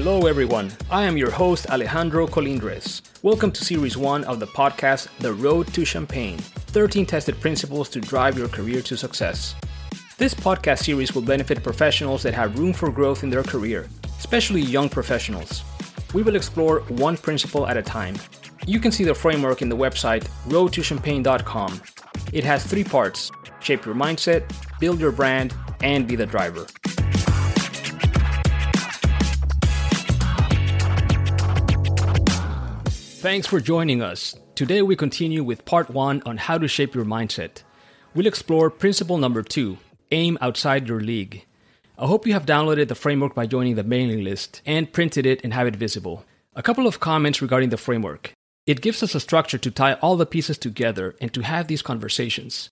Hello, everyone. I am your host, Alejandro Colindres. Welcome to Series 1 of the podcast, The Road to Champagne 13 Tested Principles to Drive Your Career to Success. This podcast series will benefit professionals that have room for growth in their career, especially young professionals. We will explore one principle at a time. You can see the framework in the website roadtochampagne.com. It has three parts shape your mindset, build your brand, and be the driver. Thanks for joining us. Today we continue with part one on how to shape your mindset. We'll explore principle number two aim outside your league. I hope you have downloaded the framework by joining the mailing list and printed it and have it visible. A couple of comments regarding the framework. It gives us a structure to tie all the pieces together and to have these conversations.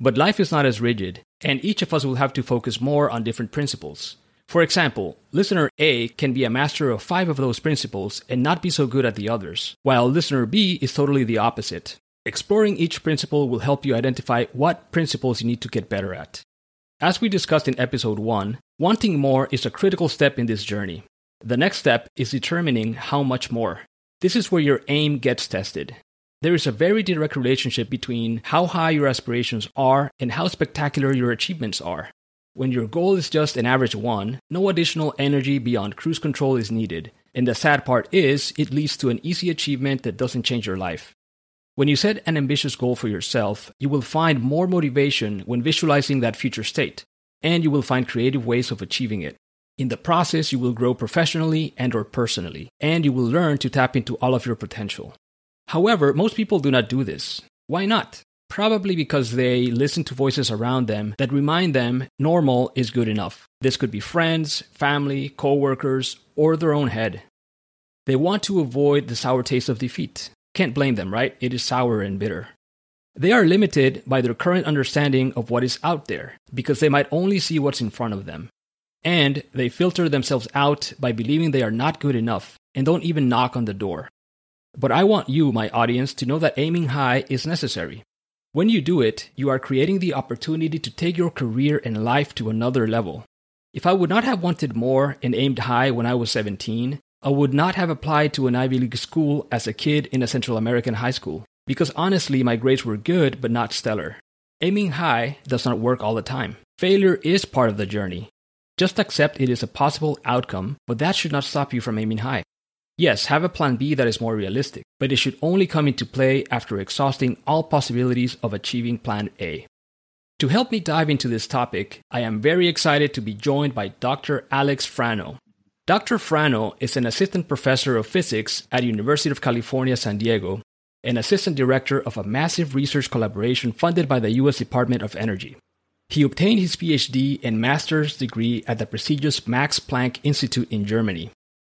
But life is not as rigid, and each of us will have to focus more on different principles. For example, listener A can be a master of five of those principles and not be so good at the others, while listener B is totally the opposite. Exploring each principle will help you identify what principles you need to get better at. As we discussed in episode 1, wanting more is a critical step in this journey. The next step is determining how much more. This is where your aim gets tested. There is a very direct relationship between how high your aspirations are and how spectacular your achievements are. When your goal is just an average one, no additional energy beyond cruise control is needed. And the sad part is, it leads to an easy achievement that doesn't change your life. When you set an ambitious goal for yourself, you will find more motivation when visualizing that future state, and you will find creative ways of achieving it. In the process, you will grow professionally and or personally, and you will learn to tap into all of your potential. However, most people do not do this. Why not? Probably because they listen to voices around them that remind them normal is good enough. This could be friends, family, coworkers, or their own head. They want to avoid the sour taste of defeat. Can't blame them, right? It is sour and bitter. They are limited by their current understanding of what is out there because they might only see what's in front of them. And they filter themselves out by believing they are not good enough and don't even knock on the door. But I want you, my audience, to know that aiming high is necessary. When you do it, you are creating the opportunity to take your career and life to another level. If I would not have wanted more and aimed high when I was 17, I would not have applied to an Ivy League school as a kid in a Central American high school, because honestly, my grades were good but not stellar. Aiming high does not work all the time. Failure is part of the journey. Just accept it is a possible outcome, but that should not stop you from aiming high. Yes, have a plan B that is more realistic, but it should only come into play after exhausting all possibilities of achieving plan A. To help me dive into this topic, I am very excited to be joined by Dr. Alex Frano. Dr. Frano is an assistant professor of physics at University of California, San Diego, and assistant director of a massive research collaboration funded by the US Department of Energy. He obtained his PhD and master's degree at the prestigious Max Planck Institute in Germany.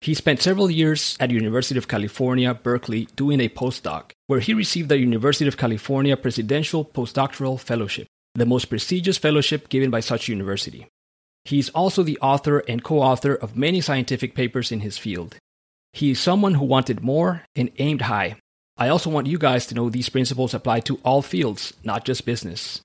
He spent several years at University of California, Berkeley, doing a postdoc, where he received the University of California Presidential Postdoctoral Fellowship, the most prestigious fellowship given by such university. He is also the author and co author of many scientific papers in his field. He is someone who wanted more and aimed high. I also want you guys to know these principles apply to all fields, not just business.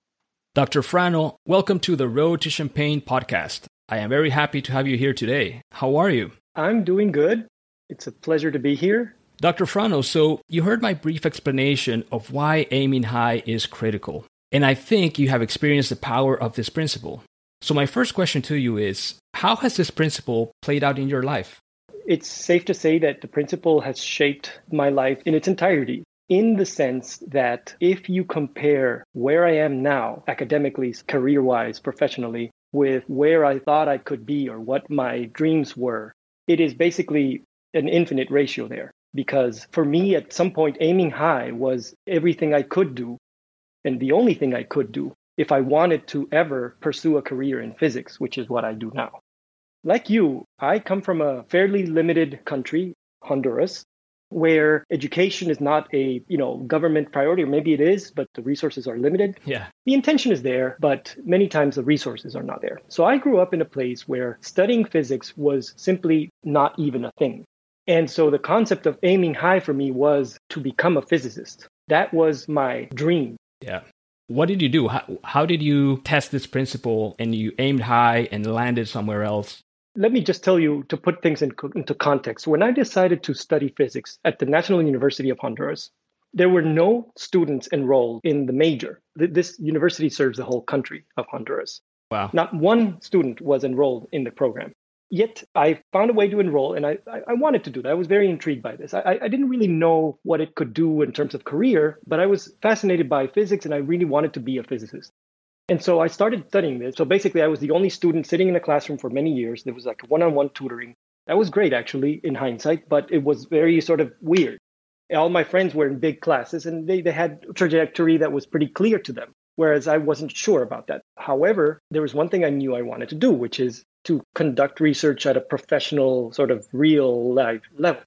Dr. Frano, welcome to the Road to Champagne podcast. I am very happy to have you here today. How are you? I'm doing good. It's a pleasure to be here. Dr. Frano, so you heard my brief explanation of why aiming high is critical. And I think you have experienced the power of this principle. So, my first question to you is How has this principle played out in your life? It's safe to say that the principle has shaped my life in its entirety, in the sense that if you compare where I am now, academically, career wise, professionally, with where I thought I could be or what my dreams were, it is basically an infinite ratio there. Because for me, at some point, aiming high was everything I could do and the only thing I could do if I wanted to ever pursue a career in physics, which is what I do now. Like you, I come from a fairly limited country, Honduras, where education is not a you know government priority or maybe it is but the resources are limited. Yeah. The intention is there but many times the resources are not there. So i grew up in a place where studying physics was simply not even a thing. And so the concept of aiming high for me was to become a physicist. That was my dream. Yeah. What did you do? How, how did you test this principle and you aimed high and landed somewhere else let me just tell you to put things in, into context. When I decided to study physics at the National University of Honduras, there were no students enrolled in the major. This university serves the whole country of Honduras. Wow. Not one student was enrolled in the program. Yet I found a way to enroll and I, I, wanted to do that. I was very intrigued by this. I, I didn't really know what it could do in terms of career, but I was fascinated by physics and I really wanted to be a physicist. And so I started studying this. So basically, I was the only student sitting in a classroom for many years. There was like one on one tutoring. That was great, actually, in hindsight, but it was very sort of weird. All my friends were in big classes and they, they had trajectory that was pretty clear to them whereas I wasn't sure about that. However, there was one thing I knew I wanted to do, which is to conduct research at a professional, sort of real life level.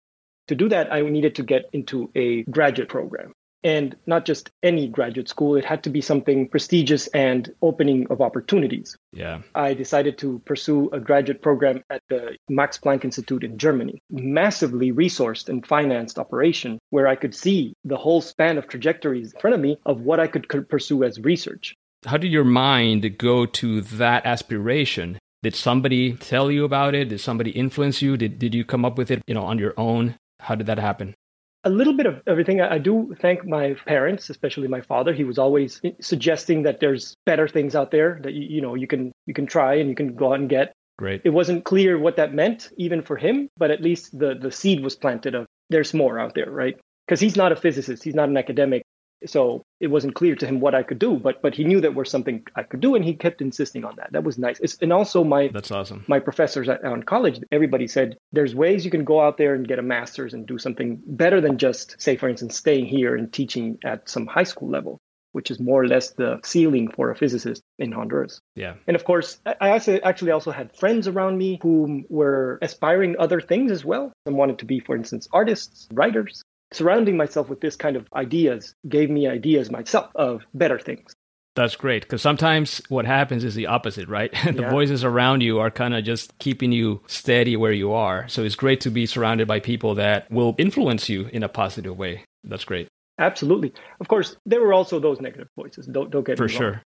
To do that, I needed to get into a graduate program and not just any graduate school. It had to be something prestigious and opening of opportunities. Yeah. I decided to pursue a graduate program at the Max Planck Institute in Germany, massively resourced and financed operation where I could see the whole span of trajectories in front of me of what I could pursue as research. How did your mind go to that aspiration? Did somebody tell you about it? Did somebody influence you? Did, did you come up with it, you know, on your own? How did that happen? A little bit of everything. I do thank my parents, especially my father. He was always suggesting that there's better things out there that you, you know you can you can try and you can go out and get. Great. It wasn't clear what that meant even for him, but at least the the seed was planted of there's more out there, right? Because he's not a physicist, he's not an academic, so it wasn't clear to him what I could do, but but he knew that was something I could do, and he kept insisting on that. That was nice. It's, and also my that's awesome. My professors at, on college, everybody said there's ways you can go out there and get a master's and do something better than just say, for instance, staying here and teaching at some high school level, which is more or less the ceiling for a physicist in Honduras. Yeah. And of course, I also actually also had friends around me who were aspiring other things as well. Some wanted to be, for instance, artists, writers surrounding myself with this kind of ideas gave me ideas myself of better things. That's great because sometimes what happens is the opposite, right? the yeah. voices around you are kind of just keeping you steady where you are. So it's great to be surrounded by people that will influence you in a positive way. That's great. Absolutely. Of course, there were also those negative voices. Don't, don't get For me wrong. sure.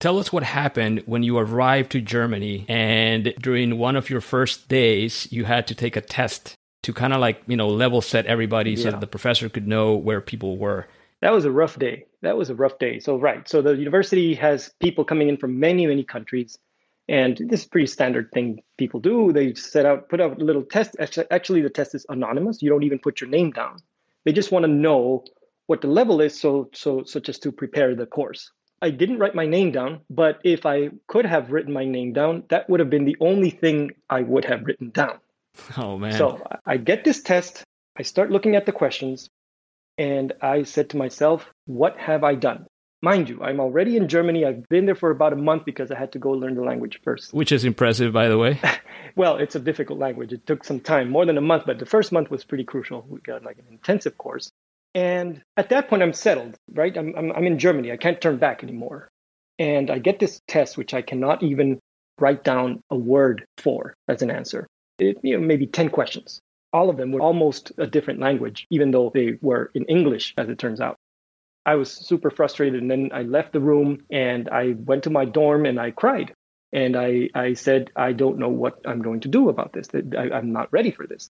Tell us what happened when you arrived to Germany and during one of your first days, you had to take a test to kind of like you know level set everybody yeah. so that the professor could know where people were. That was a rough day. That was a rough day. So right. So the university has people coming in from many many countries and this is pretty standard thing people do. They set out put out a little test actually the test is anonymous. You don't even put your name down. They just want to know what the level is so so such as to prepare the course. I didn't write my name down, but if I could have written my name down, that would have been the only thing I would have written down. Oh, man. So I get this test, I start looking at the questions, and I said to myself, what have I done? Mind you, I'm already in Germany. I've been there for about a month because I had to go learn the language first. Which is impressive, by the way. well, it's a difficult language. It took some time, more than a month, but the first month was pretty crucial. We got like an intensive course. And at that point, I'm settled, right? I'm, I'm, I'm in Germany. I can't turn back anymore. And I get this test, which I cannot even write down a word for as an answer it, you know, maybe 10 questions. All of them were almost a different language, even though they were in English, as it turns out. I was super frustrated. And then I left the room and I went to my dorm and I cried. And I, I said, I don't know what I'm going to do about this. I, I'm not ready for this.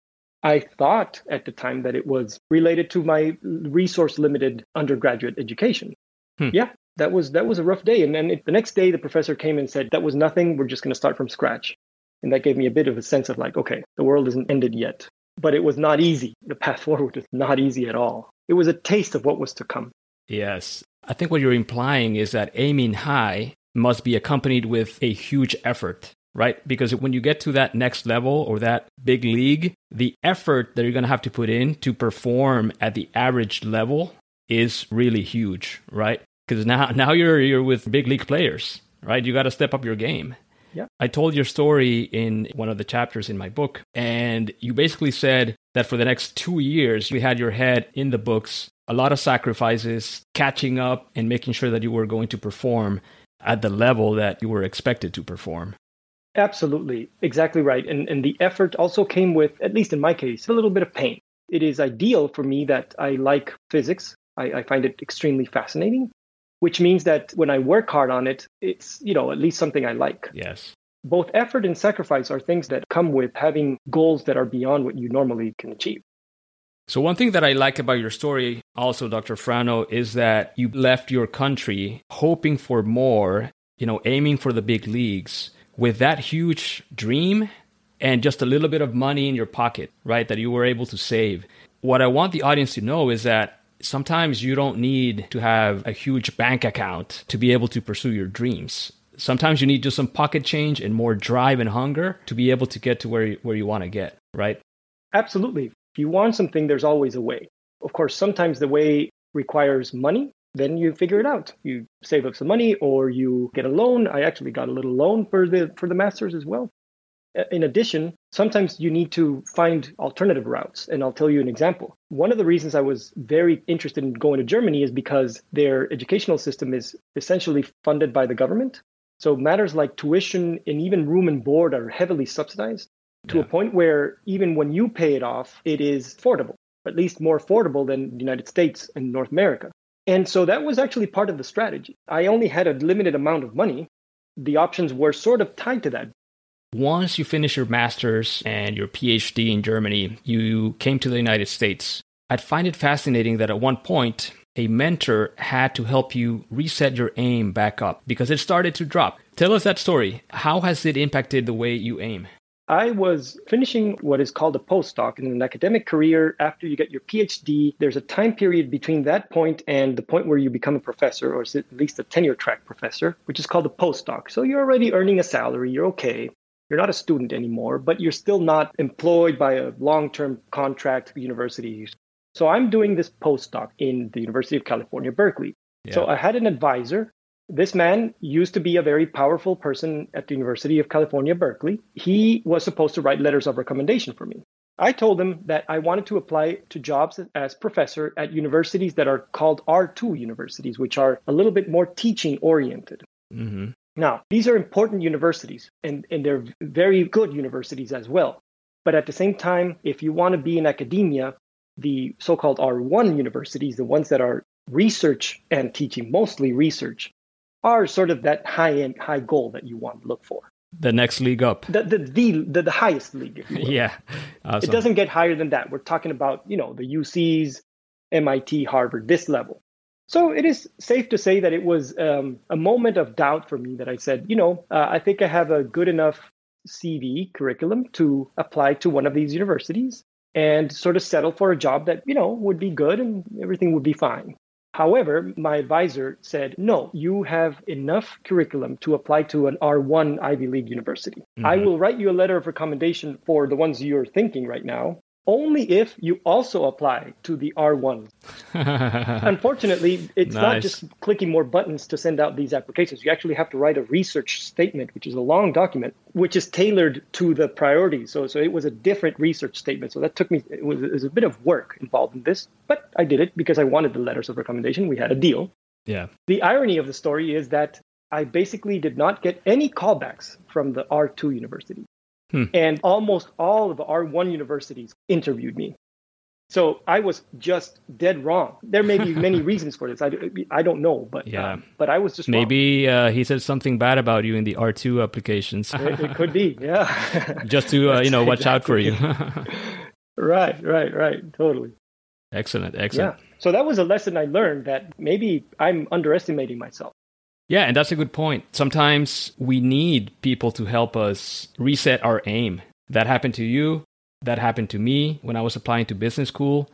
I thought at the time that it was related to my resource limited undergraduate education. Hmm. Yeah, that was that was a rough day. And then it, the next day, the professor came and said, "That was nothing. We're just going to start from scratch." And that gave me a bit of a sense of like, okay, the world isn't ended yet. But it was not easy. The path forward was not easy at all. It was a taste of what was to come. Yes. I think what you're implying is that aiming high must be accompanied with a huge effort, right? Because when you get to that next level or that big league, the effort that you're going to have to put in to perform at the average level is really huge, right? Because now, now you're, you're with big league players, right? You got to step up your game. Yeah. I told your story in one of the chapters in my book, and you basically said that for the next two years, you had your head in the books, a lot of sacrifices, catching up, and making sure that you were going to perform at the level that you were expected to perform. Absolutely. Exactly right. And, and the effort also came with, at least in my case, a little bit of pain. It is ideal for me that I like physics. I, I find it extremely fascinating which means that when I work hard on it, it's, you know, at least something I like. Yes. both effort and sacrifice are things that come with having goals that are beyond what you normally can achieve. So, one thing that I like about your story, also, Dr. Frano, is that you left your country hoping for more, you know, aiming for the big leagues with that huge dream and just a little bit of money in your pocket, right, that you were able to save. What I want the audience to know is that sometimes you don't need to have a huge bank account to be able to pursue your dreams. Sometimes you need just some pocket change and more drive and hunger to be able to get to where you, where you want to get, right? Absolutely. If you want something, there's always a way. Of course, sometimes the way requires money. Then you figure it out. You save up some money or you get a loan. I actually got a little loan for the for the masters as well. Uh, in addition, sometimes you need to find alternative routes. And I'll tell you an example. One of the reasons I was very interested in going to Germany is because their educational system is essentially funded by the government. So matters like tuition and even room and board are heavily subsidized to yeah. a point where even when you pay it off, it is affordable, at least more affordable than the United States and North America. And so that was actually part of the strategy. I only had a limited amount of money. The options were sort of tied to that. Once you finish your master's and your PhD in Germany, you came to the United States. I'd find it fascinating that at one point, a mentor had to help you reset your aim back up because it started to drop. Tell us that story. How has it impacted the way you aim? I was finishing what is called a postdoc in an academic career. After you get your PhD, there's a time period between that point and the point where you become a professor, or at least a tenure track professor, which is called a postdoc. So you're already earning a salary, you're okay. You're not a student anymore, but you're still not employed by a long term contract university. So I'm doing this postdoc in the University of California, Berkeley. Yeah. So I had an advisor. This man used to be a very powerful person at the University of California, Berkeley. He was supposed to write letters of recommendation for me. I told him that I wanted to apply to jobs as professor at universities that are called R2 universities, which are a little bit more teaching oriented. Mm-hmm. Now, these are important universities and, and they're very good universities as well. But at the same time, if you want to be in academia, the so called R1 universities, the ones that are research and teaching, mostly research, are sort of that high end, high goal that you want to look for. The next league up. The, the, the, the, the highest league. yeah. Awesome. It doesn't get higher than that. We're talking about, you know, the UCs, MIT, Harvard, this level. So it is safe to say that it was um, a moment of doubt for me that I said, you know, uh, I think I have a good enough CV curriculum to apply to one of these universities and sort of settle for a job that, you know, would be good and everything would be fine. However, my advisor said, no, you have enough curriculum to apply to an R1 Ivy League university. Mm-hmm. I will write you a letter of recommendation for the ones you're thinking right now, only if you also apply to the R1. Unfortunately, it's nice. not just clicking more buttons to send out these applications. You actually have to write a research statement, which is a long document, which is tailored to the priorities. So, so it was a different research statement. So that took me, it was, it was a bit of work involved in this, but I did it because I wanted the letters of recommendation. We had a deal. Yeah. The irony of the story is that I basically did not get any callbacks from the R2 university. Hmm. And almost all of the R1 universities interviewed me. So I was just dead wrong. There may be many reasons for this. I, I don't know, but yeah. Um, but I was just maybe uh, he said something bad about you in the R two applications. it, it, could be, yeah. just to uh, you know watch out for you. right, right, right. Totally. Excellent, excellent. Yeah. So that was a lesson I learned that maybe I'm underestimating myself. Yeah, and that's a good point. Sometimes we need people to help us reset our aim. That happened to you. That happened to me when I was applying to business school.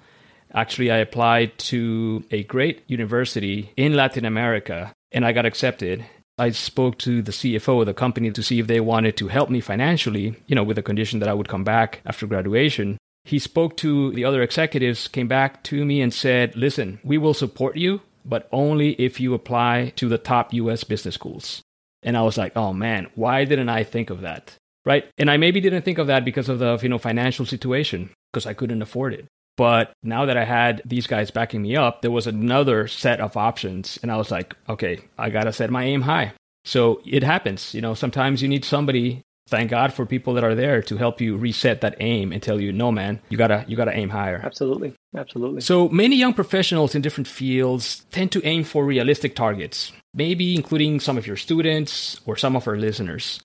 Actually, I applied to a great university in Latin America and I got accepted. I spoke to the CFO of the company to see if they wanted to help me financially, you know, with the condition that I would come back after graduation. He spoke to the other executives, came back to me and said, Listen, we will support you but only if you apply to the top US business schools. And I was like, oh man, why didn't I think of that? Right? And I maybe didn't think of that because of the you know financial situation, because I couldn't afford it. But now that I had these guys backing me up, there was another set of options. And I was like, okay, I got to set my aim high. So it happens. You know, sometimes you need somebody thank God for people that are there to help you reset that aim and tell you, no, man, you gotta you gotta aim higher. Absolutely, absolutely. So many young professionals in different fields tend to aim for realistic targets, maybe including some of your students or some of our listeners.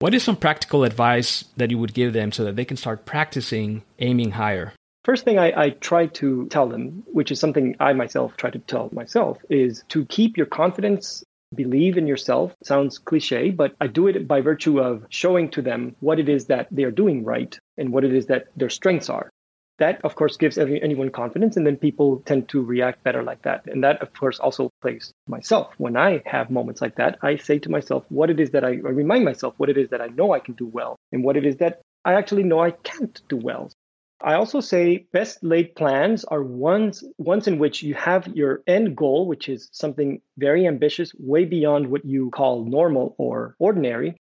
What is some practical advice that you would give them so that they can start practicing aiming higher? First thing I, I, try to tell them, which is something I myself try to tell myself, is to keep your confidence, believe in yourself. Sounds cliche, but I do it by virtue of showing to them what it is that they are doing right and what it is that their strengths are. That, of course, gives every, anyone confidence, and then people tend to react better like that. And that, of course, also plays myself. When I have moments like that, I say to myself what it is that I, I remind myself what it is that I know I can do well and what it is that I actually know I can't do well. I also say best laid plans are ones ones in which you have your end goal, which is something very ambitious, way beyond what you call normal or ordinary.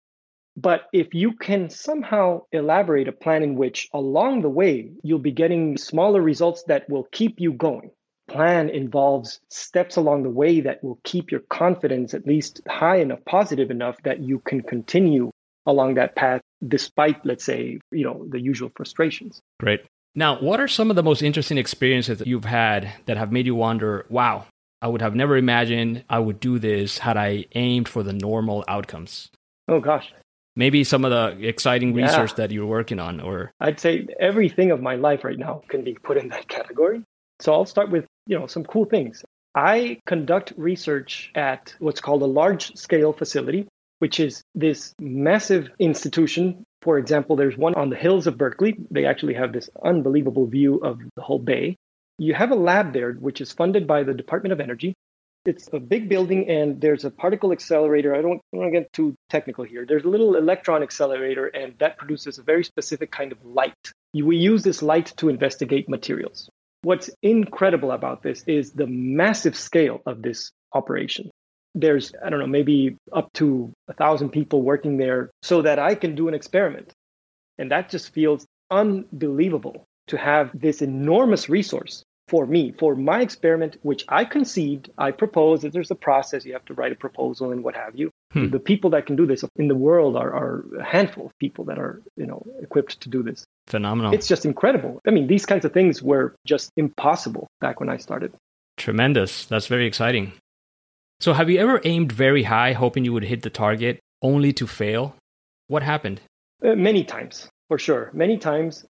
But if you can somehow elaborate a plan in which along the way you'll be getting smaller results that will keep you going. Plan involves steps along the way that will keep your confidence at least high enough, positive enough that you can continue along that path despite let's say you know the usual frustrations. Great. Now what are some of the most interesting experiences that you've had that have made you wonder wow i would have never imagined i would do this had i aimed for the normal outcomes oh gosh. Maybe some of the exciting yeah. research that you're working on or i'd say everything of my life right now can be put in that category. So i'll start with you know some cool things. I conduct research at what's called a large scale facility which is this massive institution. For example, there's one on the hills of Berkeley. They actually have this unbelievable view of the whole bay. You have a lab there, which is funded by the Department of Energy. It's a big building, and there's a particle accelerator. I don't, I don't want to get too technical here. There's a little electron accelerator, and that produces a very specific kind of light. We use this light to investigate materials. What's incredible about this is the massive scale of this operation there's i don't know maybe up to a thousand people working there so that i can do an experiment. And that just feels unbelievable to have this enormous resource for me for my experiment which i conceived i proposed that there's a process you have to write a proposal and what have you. Hmm. the people that can do this in the world are, are a handful of people that are you know equipped to do this. Phenomenal. It's just incredible. I mean these kinds of things were just impossible back when i started. Tremendous. That's very exciting so, have you ever aimed very high, hoping you would hit the target, only to fail? What happened? Uh, many times, for sure. Many times.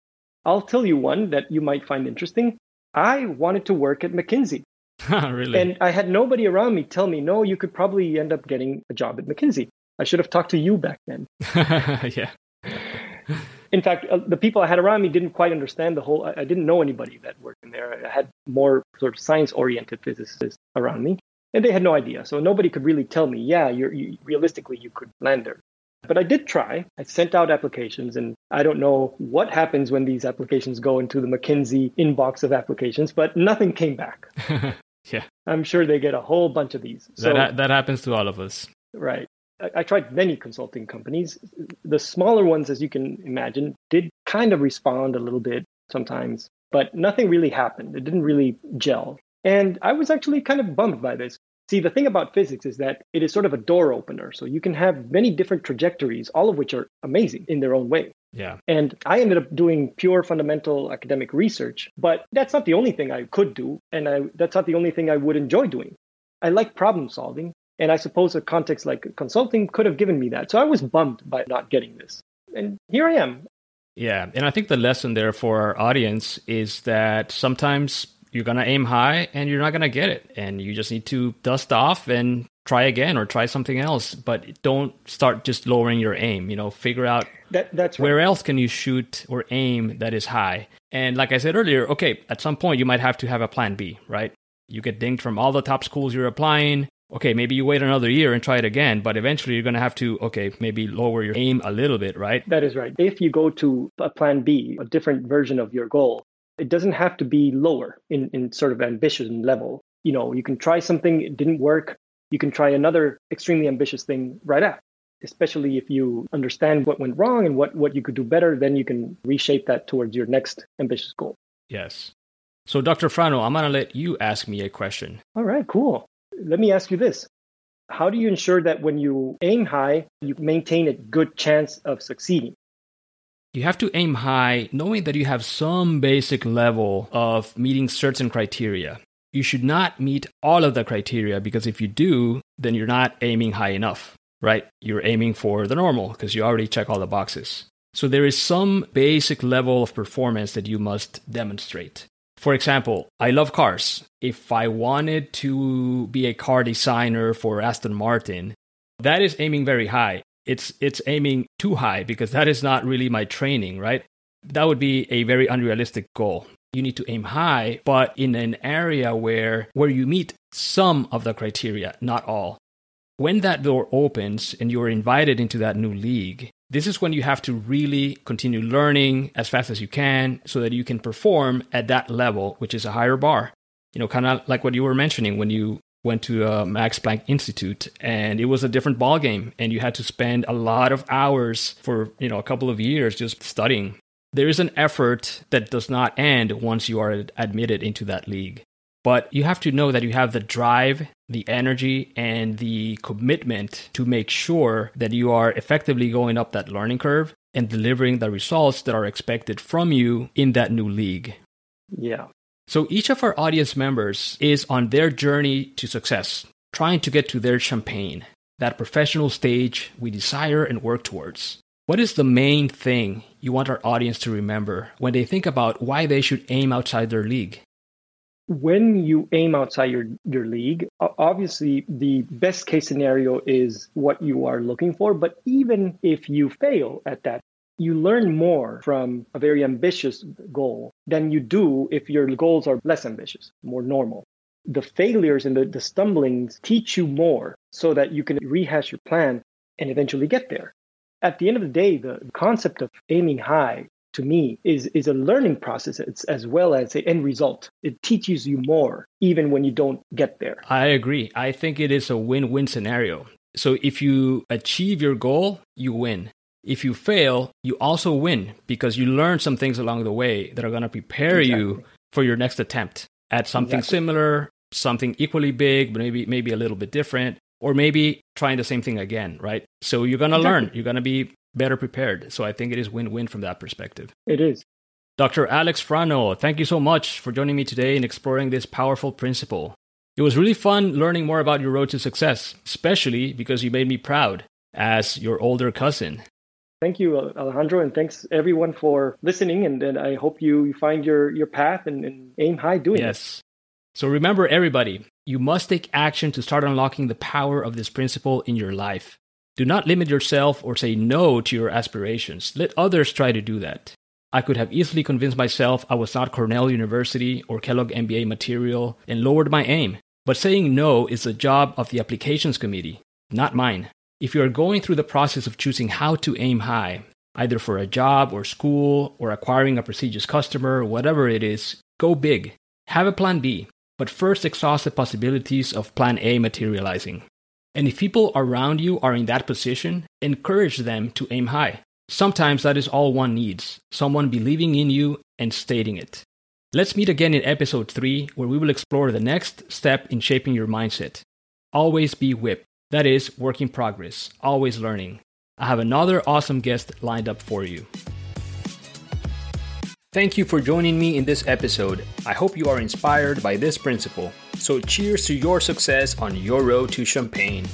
I'll tell you one that you might find interesting. I wanted to work at McKinsey. really? And I had nobody around me tell me, no, you could probably end up getting a job at McKinsey. I should have talked to you back then. yeah. In fact, uh, the people I had around me didn't quite understand the whole. I, I didn't know anybody that worked in there. I had more sort of science-oriented physicists around me, and they had no idea. So nobody could really tell me, yeah, you're, you, realistically, you could land there. But I did try. I sent out applications, and I don't know what happens when these applications go into the McKinsey inbox of applications, but nothing came back. yeah. I'm sure they get a whole bunch of these. So, that, ha- that happens to all of us. Right. I, I tried many consulting companies. The smaller ones, as you can imagine, did kind of respond a little bit sometimes, but nothing really happened. It didn't really gel. And I was actually kind of bummed by this. See, the thing about physics is that it is sort of a door opener. So you can have many different trajectories, all of which are amazing in their own way. Yeah. And I ended up doing pure fundamental academic research, but that's not the only thing I could do. And I, that's not the only thing I would enjoy doing. I like problem solving. And I suppose a context like consulting could have given me that. So I was bummed by not getting this. And here I am. Yeah. And I think the lesson there for our audience is that sometimes you're going to aim high and you're not going to get it. And you just need to dust off and try again or try something else. But don't start just lowering your aim. You know, figure out that, that's right. where else can you shoot or aim that is high. And like I said earlier, okay, at some point you might have to have a plan B, right? You get dinged from all the top schools you're applying. Okay, maybe you wait another year and try it again, but eventually you're going to have to, okay, maybe lower your aim a little bit, right? That is right. If you go to a plan B, a different version of your goal, it doesn't have to be lower in, in sort of ambition level. You know, you can try something, it didn't work. You can try another extremely ambitious thing right after. Especially if you understand what went wrong and what, what you could do better, then you can reshape that towards your next ambitious goal. Yes. So, Dr. Frano, I'm going to let you ask me a question. All right, cool. Let me ask you this How do you ensure that when you aim high, you maintain a good chance of succeeding? You have to aim high, knowing that you have some basic level of meeting certain criteria. You should not meet all of the criteria because if you do, then you're not aiming high enough. right? You're aiming for the normal because you already check all the boxes. So there is some basic level of performance that you must demonstrate. For example, I love cars. If I wanted to be a car designer for Aston Martin, that is aiming very high. It's it's aiming too high because that is not really my training, right? That would be a very unrealistic goal. You need to aim high, but in an area where where you meet some of the criteria, not all. When that door opens and you're invited into that new league, this is when you have to really continue learning as fast as you can so that you can perform at that level, which is a higher bar. You know, kind of like what you were mentioning when you went to a Max Planck Institute and it was a different ball game and you had to spend a lot of hours for, you know, a couple of years just studying. There is an effort that does not end once you are admitted into that league. But you have to know that you have the drive, the energy, and the commitment to make sure that you are effectively going up that learning curve and delivering the results that are expected from you in that new league. Yeah. So each of our audience members is on their journey to success, trying to get to their champagne, that professional stage we desire and work towards. What is the main thing you want our audience to remember when they think about why they should aim outside their league? when you aim outside your, your league, obviously the best case scenario is what you are looking for. But even if you fail at that, you learn more from a very ambitious goal than you do if your goals are less ambitious, more normal. The failures and the, the stumblings teach you more so that you can rehash your plan and eventually get there. At the end of the day, the concept of aiming high to me is is a learning process. It's, as well as the end result. It teaches you more even when you don't get there. I agree. I think it is a win-win scenario. So if you achieve your goal you win if you fail you also win because you learn some things along the way that are going to prepare exactly. you for your next attempt at something exactly. similar something equally big but maybe maybe a little bit different or maybe trying the same thing again right so you're going to exactly. learn you're going to be better prepared. So I think it is win win from that perspective. It is. Dr. Alex Frano, thank you so much for joining me today in exploring this powerful principle. It was really fun learning more about your road to success, especially because you made me proud as your older cousin. Thank you, Alejandro, and thanks everyone for listening. And, and I hope you find your, your path and, and aim high doing yes. it. Yes. So remember, everybody, you must take action to start unlocking the power of this principle in your life. Do not limit yourself or say no to your aspirations. Let others try to do that. I could have easily convinced myself I was not Cornell University or Kellogg MBA material and lowered my aim. But saying no is the job of the applications committee, not mine. If you are going through the process of choosing how to aim high, either for a job or school or acquiring a prestigious customer, whatever it is, go big. Have a plan B, but first exhaust the possibilities of plan A materializing. And if people around you are in that position, encourage them to aim high. Sometimes that is all one needs someone believing in you and stating it. Let's meet again in episode 3, where we will explore the next step in shaping your mindset. Always be WIP, that is, work in progress, always learning. I have another awesome guest lined up for you. Thank you for joining me in this episode. I hope you are inspired by this principle. So, cheers to your success on your road to champagne.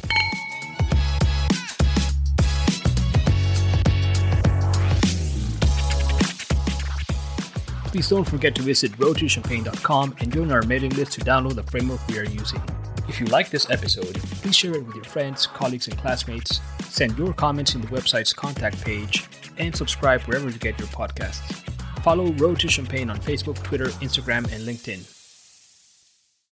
Please don't forget to visit roadtochampagne.com and join our mailing list to download the framework we are using. If you like this episode, please share it with your friends, colleagues, and classmates. Send your comments in the website's contact page and subscribe wherever you get your podcasts. Follow Road to Champagne on Facebook, Twitter, Instagram, and LinkedIn.